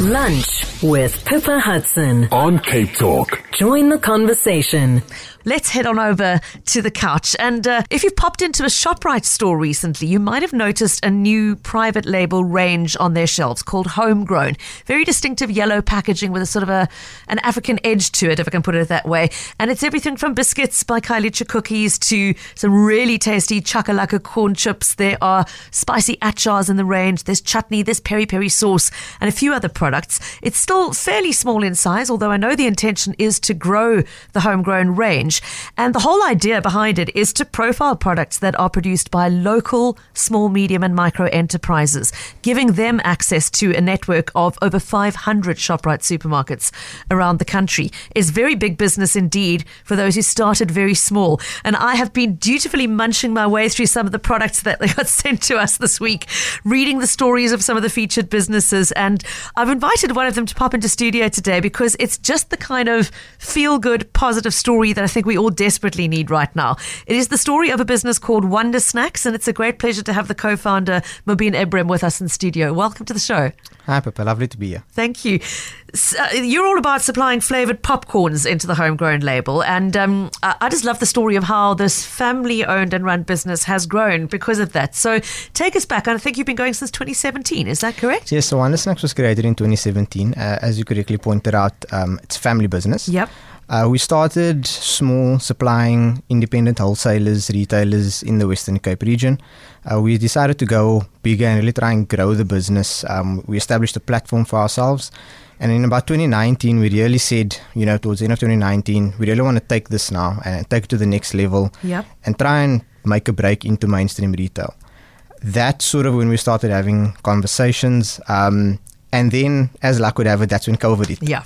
Lunch with Pippa Hudson on Cape Talk. Join the conversation. Let's head on over to the couch. And uh, if you've popped into a ShopRite store recently, you might have noticed a new private label range on their shelves called Homegrown. Very distinctive yellow packaging with a sort of a an African edge to it, if I can put it that way. And it's everything from biscuits by Khayelitsha cookies to some really tasty chakalaka corn chips. There are spicy achars in the range. There's chutney, there's peri peri sauce, and a few other products. It's still fairly small in size, although I know the intention is to grow the homegrown range. And the whole idea behind it is to profile products that are produced by local small, medium, and micro enterprises, giving them access to a network of over 500 ShopRite supermarkets around the country. Is very big business indeed for those who started very small. And I have been dutifully munching my way through some of the products that they got sent to us this week, reading the stories of some of the featured businesses. And I've invited one of them to pop into studio today because it's just the kind of feel good, positive story that I think think we all desperately need right now. It is the story of a business called Wonder Snacks, and it's a great pleasure to have the co founder, Mobeen Ebrahim, with us in studio. Welcome to the show. Hi, Pippa. Lovely to be here. Thank you. So, uh, you're all about supplying flavored popcorns into the homegrown label, and um, I just love the story of how this family owned and run business has grown because of that. So, take us back. I think you've been going since 2017. Is that correct? Yes. So, Wonder Snacks was created in 2017. Uh, as you correctly pointed out, um, it's family business. Yep. Uh, we started small, supplying independent wholesalers, retailers in the Western Cape region. Uh, we decided to go bigger and really try and grow the business. Um, we established a platform for ourselves. And in about 2019, we really said, you know, towards the end of 2019, we really want to take this now and take it to the next level yep. and try and make a break into mainstream retail. That's sort of when we started having conversations. Um, and then, as luck would have it, that's when COVID hit. Yeah.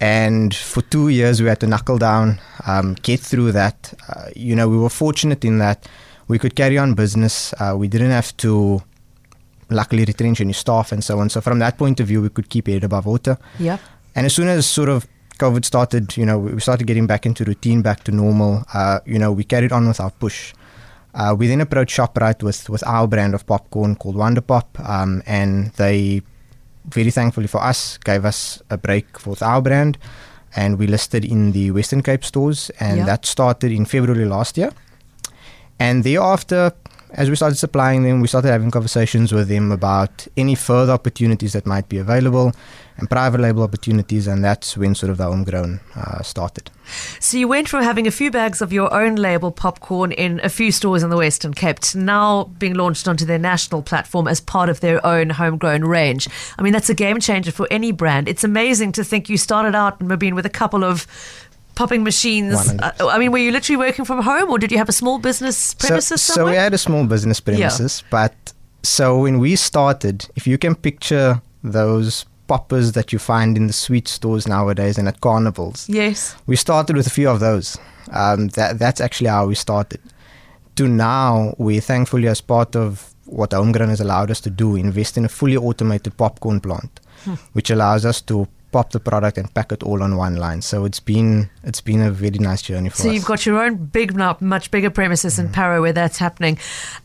And for two years, we had to knuckle down, um, get through that. Uh, you know, we were fortunate in that we could carry on business. Uh, we didn't have to, luckily, retrench any staff and so on. So, from that point of view, we could keep it above water. Yeah. And as soon as sort of COVID started, you know, we started getting back into routine, back to normal. Uh, you know, we carried on with our push. Uh, we then approached Shoprite with with our brand of popcorn called Wonder Pop, um, and they very thankfully for us, gave us a break for our brand. And we listed in the Western Cape stores. And yep. that started in February last year. And thereafter, as we started supplying them, we started having conversations with them about any further opportunities that might be available and private label opportunities, and that's when sort of the homegrown uh, started. So you went from having a few bags of your own label popcorn in a few stores in the Western Cape to now being launched onto their national platform as part of their own homegrown range. I mean, that's a game changer for any brand. It's amazing to think you started out, Mobeen, with a couple of popping machines. Uh, I mean, were you literally working from home or did you have a small business premises so, so we had a small business premises, yeah. but so when we started, if you can picture those poppers that you find in the sweet stores nowadays and at carnivals. Yes. We started with a few of those. Um, that that's actually how we started. To now, we thankfully, as part of what Homegrown has allowed us to do, invest in a fully automated popcorn plant, hmm. which allows us to pop the product and pack it all on one line. So it's been it's been a really nice journey for so us. So you've got your own big, much bigger premises in mm. Parow where that's happening.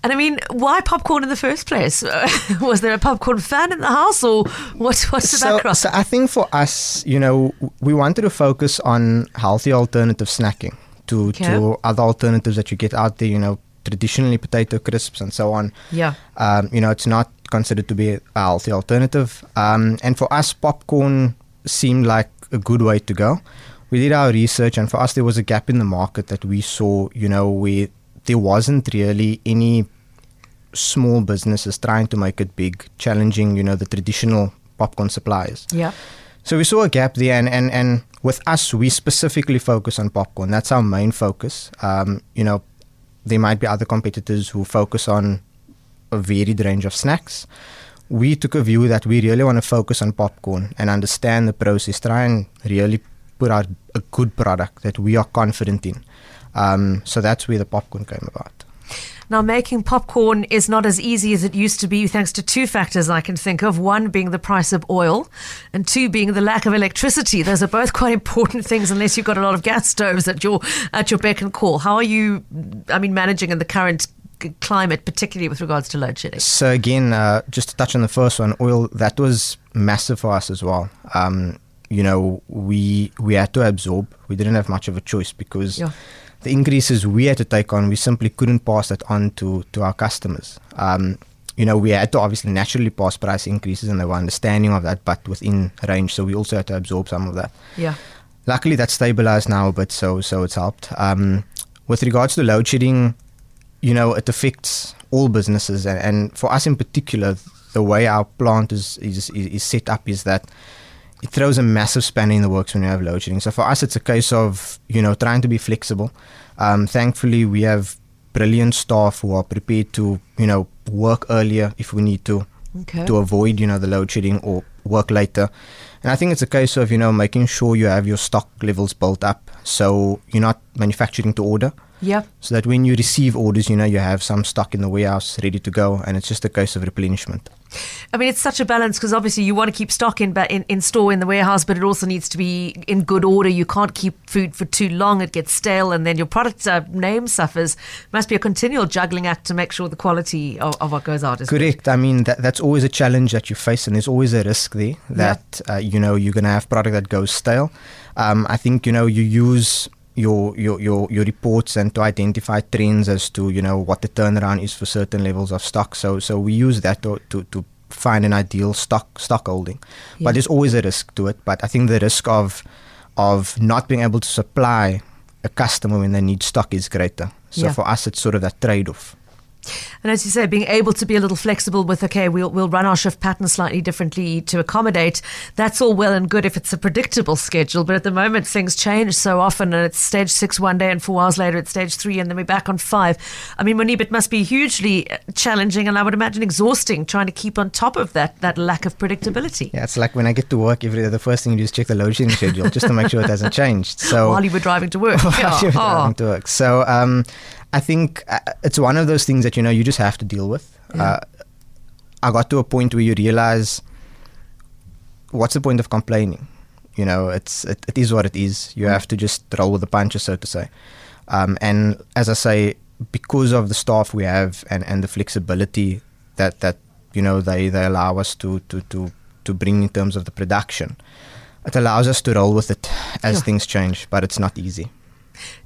And I mean, why popcorn in the first place? Was there a popcorn fan in the house, or what? What's the so, background? So I think for us, you know, we wanted to focus on healthy alternative snacking to okay. to other alternatives that you get out there. You know, traditionally potato crisps and so on. Yeah. Um, you know, it's not considered to be a healthy alternative. Um, and for us, popcorn seemed like a good way to go. We did our research, and for us, there was a gap in the market that we saw. You know, where there wasn't really any small businesses trying to make it big, challenging. You know, the traditional popcorn suppliers. Yeah. So we saw a gap there, and and and with us, we specifically focus on popcorn. That's our main focus. Um, you know, there might be other competitors who focus on a varied range of snacks we took a view that we really want to focus on popcorn and understand the process, try and really put out a good product that we are confident in. Um, so that's where the popcorn came about. Now, making popcorn is not as easy as it used to be, thanks to two factors I can think of. One being the price of oil, and two being the lack of electricity. Those are both quite important things, unless you've got a lot of gas stoves at your at your beck and call. How are you? I mean, managing in the current climate, particularly with regards to load shedding? So again, uh, just to touch on the first one, oil that was massive for us as well. Um, you know, we we had to absorb. We didn't have much of a choice because Yeah. the increases we had to take on, we simply couldn't pass that on to to our customers. Um, you know, we had to obviously naturally pass price increases, and they were understanding of that, but within range. So we also had to absorb some of that. Yeah. Luckily, that's stabilized now a bit, so so it's helped. Um, with regards to load shedding, you know, it affects all businesses, and, and for us in particular, the way our plant is, is is set up is that it throws a massive spanner in the works when you have load shedding. So for us, it's a case of you know trying to be flexible. Um, thankfully, we have brilliant staff who are prepared to you know work earlier if we need to Okay. to avoid you know the load shedding or work later. And I think it's a case of you know making sure you have your stock levels built up so you're not manufacturing to order. Yeah. So that when you receive orders, you know you have some stock in the warehouse ready to go, and it's just a case of replenishment. I mean, it's such a balance because obviously you want to keep stock in, in in store in the warehouse, but it also needs to be in good order. You can't keep food for too long; it gets stale, and then your product uh, name suffers. Must be a continual juggling act to make sure the quality of, of what goes out is good. Correct. I mean that that's always a challenge that you face, and there's always a risk there that uh, you know you're gonna have product that goes stale. Um, I think you know you use your, your your your reports and to identify trends as to you know what the turnaround is for certain levels of stock. So so we use that to to, to find an ideal stock stock holding. Yeah. But there's always a risk to it. But I think the risk of of not being able to supply a customer when they need stock is greater. So Yeah. for us, it's sort of that trade off. And as you say, being able to be a little flexible with, okay, we'll, we'll run our shift pattern slightly differently to accommodate, that's all well and good if it's a predictable schedule. But at the moment, things change so often, and it's stage six one day, and four hours later, it's stage three, and then we're back on five. I mean, Monib, it must be hugely uh, challenging, and I would imagine exhausting trying to keep on top of that, that lack of predictability. Yeah, it's like when I get to work every day, the first thing you do is check the load shedding schedule just to make sure it hasn't changed. So While you were driving to work. while Yeah. you're Oh. driving to work. So um, I think uh, it's one of those things that you know you just have to deal with. Uh, I got to a point where you realize what's the point of complaining? You know, it's it, it is what it is. You have to just roll with the punches, so to say. Um, and as I say, because of the staff we have and, and the flexibility that that you know they, they allow us to, to, to, to bring in terms of the production, it allows us to roll with it as Yeah. things change. But it's not easy.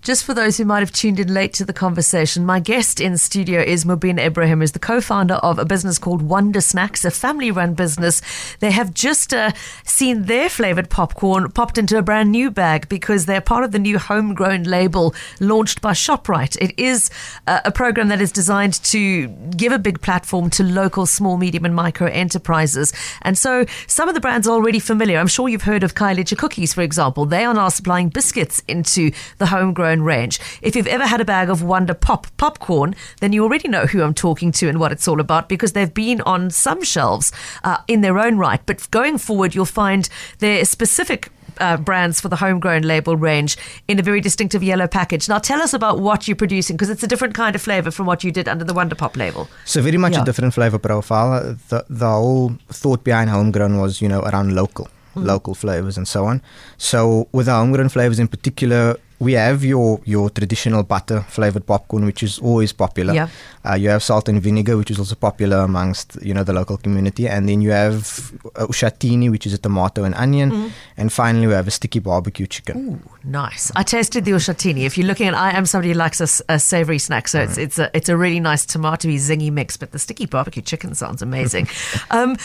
Just for those who might have tuned in late to the conversation, my guest in studio is Mobeen Ebrahim, who's the co-founder of a business called Wonder Snacks, a family-run business. They have just uh, seen their flavored popcorn popped into a brand new bag because they're part of the new homegrown label launched by Shoprite. It is uh, a program that is designed to give a big platform to local small, medium, and micro enterprises. And so some of the brands are already familiar. I'm sure you've heard of Khayelitsha Cookies, for example. They are now supplying biscuits into the homegrown range. If you've ever had a bag of Wonder Pop popcorn, then you already know who I'm talking to and what it's all about because they've been on some shelves uh, in their own right. But going forward, you'll find their specific uh, brands for the homegrown label range in a very distinctive yellow package. Now, tell us about what you're producing because it's a different kind of flavor from what you did under the Wonder Pop label. So very much Yeah. a different flavor profile. The the whole thought behind homegrown was you know around local, local flavors and so on. So with the homegrown flavors in particular, we have your your traditional butter flavored popcorn, which is always popular. Yeah. Uh, you have salt and vinegar, which is also popular amongst you know the local community, and then you have uh, ushatini, which is a tomato and onion, and finally we have a sticky barbecue chicken. Ooh, nice. I tasted the ushatini. If you're looking at, I am somebody who likes a savory snack, so it's it's a it's a really nice tomatoey zingy mix. But the sticky barbecue chicken sounds amazing. um,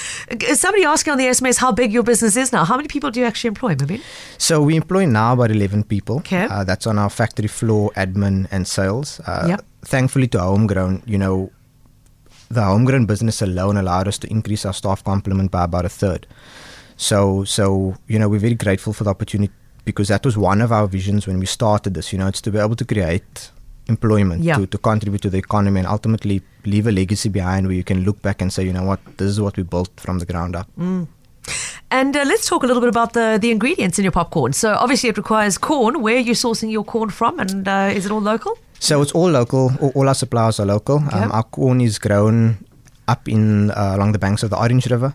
somebody asking on the SMS how big your business is now. How many people do you actually employ, Mobeen? So we employ now about 11 people. Okay. Uh, that's on our factory floor, admin and sales. Uh, Yep. Thankfully to homegrown, you know, the homegrown business alone allowed us to increase our staff complement by about a third. So, so you know, we're very grateful for the opportunity because that was one of our visions when we started this. You know, it's to be able to create employment, Yeah. to, to contribute to the economy, and ultimately leave a legacy behind where you can look back and say, you know what, this is what we built from the ground up. And uh, let's talk a little bit about the the ingredients in your popcorn. So obviously it requires corn. Where are you sourcing your corn from, and uh, is it all local? So it's all local. All, all our suppliers are local. Okay. Um, our corn is grown up in uh, along the banks of the Orange River.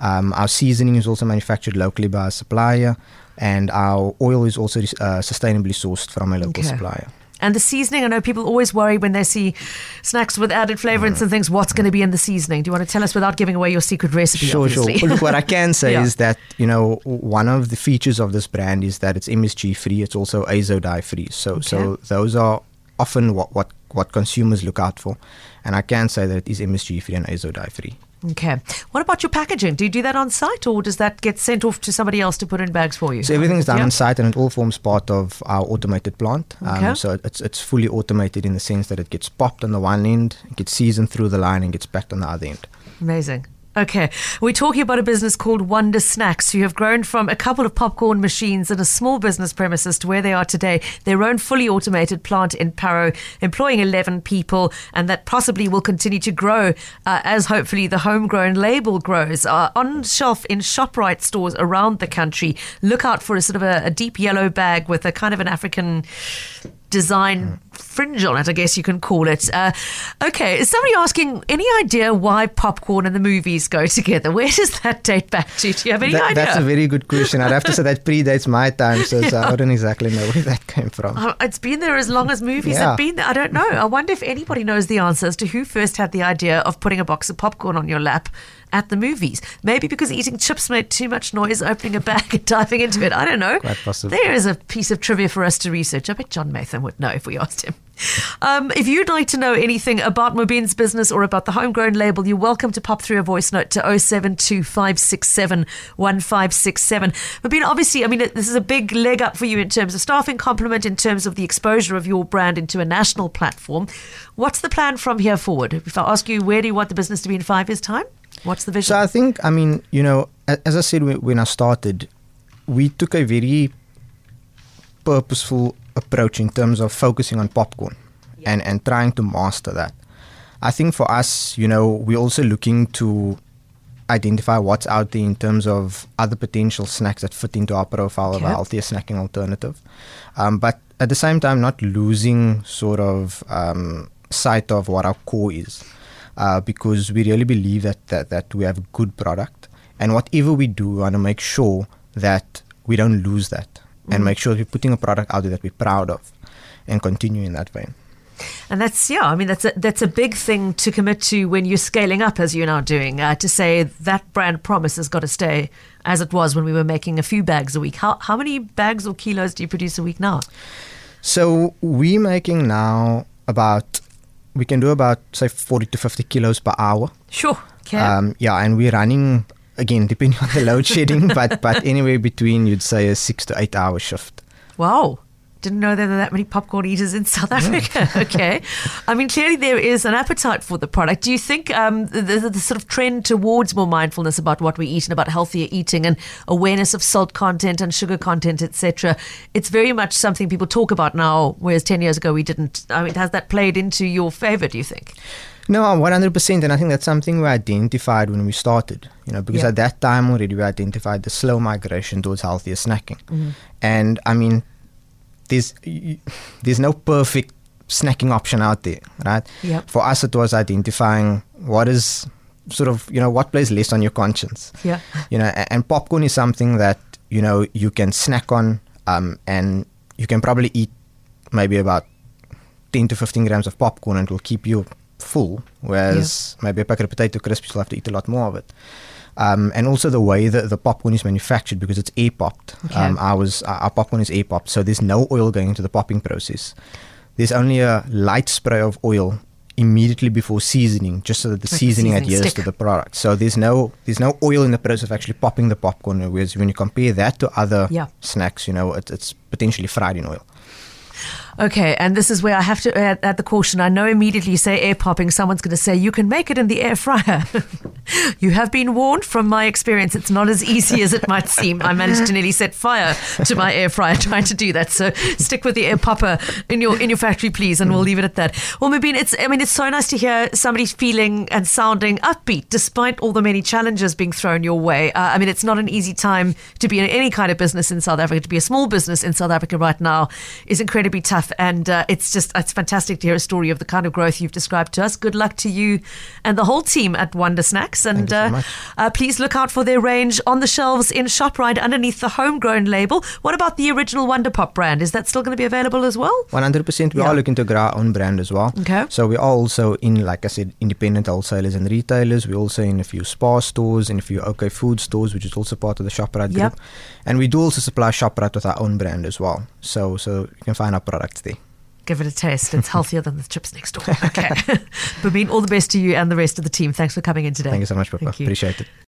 Um, our seasoning is also manufactured locally by a supplier, and our oil is also uh, sustainably sourced from a local Okay. supplier. And the seasoning, I know people always worry when they see snacks with added flavorants and things, what's going to be in the seasoning? Do you want to tell us without giving away your secret recipe? Sure, obviously? sure. Look, what I can say Yeah. is that you know one of the features of this brand is that it's MSG free. It's also azo dye free. So so those are often what, what what consumers look out for, and I can say that it is MSG free and azo dye free. Okay. What about your packaging? Do you do that on site or does that get sent off to somebody else to put in bags for you? So everything's done Yeah. on site, and it all forms part of our automated plant. Okay. Um, so it's it's fully automated in the sense that it gets popped on the one end, it gets seasoned through the line, and gets packed on the other end. Amazing. Okay, we're talking about a business called Wonder Snacks. You have grown from a couple of popcorn machines and a small business premises to where they are today. Their own fully automated plant in Parow, employing 11 people, and that possibly will continue to grow uh, as hopefully the homegrown label grows. Uh, on shelf in ShopRite stores around the country, look out for a sort of a, a deep yellow bag with a kind of an African design fringe on it, I guess you can call it. Uh, okay, is somebody asking any idea why popcorn and the movies go together? Where does that date back to? Do you have any That- idea? That's a very good question. I'd have to say that predates my time, so, so I don't exactly know where that came from. Uh, It's been there as long as movies Yeah. have been there. I don't know. I wonder if anybody knows the answer as to who first had the idea of putting a box of popcorn on your lap at the movies. Maybe because eating chips made too much noise opening a bag and diving into it. I don't know. Quite possible. There is a piece of trivia for us to research. I bet John Maytham would know if we asked him. Um, if you'd like to know anything about Mobeen's business or about the homegrown label, you're welcome to pop through a voice note to 072567 1567. Mobeen, obviously, I mean, this is a big leg up for you in terms of staffing complement, in terms of the exposure of your brand into a national platform. What's the plan from here forward? If I ask you, where do you want the business to be in five years' time? What's the vision? So I think, I mean, you know, as I said when I started, we took a very purposeful approach in terms of focusing on popcorn and, and trying to master that. I think for us, you know, we're also looking to identify what's out there in terms of other potential snacks that fit into our profile of a healthier snacking alternative. Um, but at the same time, not losing sort of um, sight of what our core is. Uh, because we really believe that, that, that we have a good product. And whatever we do, we want to make sure that we don't lose that and make sure that we're putting a product out there that we're proud of and continue in that vein. And that's yeah, I mean that's a that's a big thing to commit to when you're scaling up as you're now doing. Uh, to say that brand promise has got to stay as it was when we were making a few bags a week. How how many bags or kilos do you produce a week now? So we're making now about, we can do about, say, 40 to 50 kilos per hour. Sure. Okay. Um, yeah, and we're running, again, depending on the load shedding, but, but anywhere between, you'd say, a six to eight hour shift. wow. Didn't know there were that many popcorn eaters in South Africa. okay. I mean, clearly there is an appetite for the product. Do you think um, the, the, the sort of trend towards more mindfulness about what we eat and about healthier eating and awareness of salt content and sugar content, etc., it's very much something people talk about now, whereas 10 years ago we didn't. I mean, has that played into your favor, do you think? No, 100%. And I think that's something we identified when we started, you know, because Yeah. at that time already we identified the slow migration towards healthier snacking. And I mean, there's, there's no perfect snacking option out there, right? Yep. For us, it was identifying what is sort of, you know, what plays less on your conscience. Yeah. You know, a- and popcorn is something that, you know, you can snack on um, and you can probably eat maybe about 10 to 15 grams of popcorn and it will keep you full. Whereas maybe a packet of potato crisps, you'll have to eat a lot more of it. Um, and also the way that the popcorn is manufactured because it's air popped. Okay. Um, ours, our popcorn is air popped, so there's no oil going into the popping process. There's only a light spray of oil immediately before seasoning, just so that the the seasoning seasoning adheres stick. to the product. So there's no there's no oil in the process of actually popping the popcorn. Whereas when you compare that to other Yeah. snacks, you know, it, it's potentially fried in oil. Okay, and this is where I have to add, add the caution. I know immediately you say air popping, someone's going to say you can make it in the air fryer. you have been warned from my experience. It's not as easy as it might seem. I managed to nearly set fire to my air fryer trying to do that. So stick with the air popper in your in your factory, please, and we'll leave it at that. Well, Mobeen, it's I mean it's so nice to hear somebody feeling and sounding upbeat despite all the many challenges being thrown your way. Uh, I mean, it's not an easy time to be in any kind of business in South Africa. To be a small business in South Africa right now is incredibly tough. Stuff. And uh, it's just, it's fantastic to hear a story of the kind of growth you've described to us. Good luck to you and the whole team at Wonder Snacks. And so uh, uh, please look out for their range on the shelves in ShopRite underneath the homegrown label. What about the original Wonder Pop brand? Is that still going to be available as well? 100%. We Yeah. are looking to grow our own brand as well. Okay. So we are also in, like I said, independent wholesalers and retailers. We're also in a few Spar stores, in a few OK Food stores, which is also part of the ShopRite Yep. group. And we do also supply ShopRite with our own brand as well. So so you can find our products there. Give it a taste. It's healthier than the chips next door. Okay. Mobeen, all the best to you and the rest of the team. Thanks for coming in today. Thank you so much, Pippa. Appreciate it.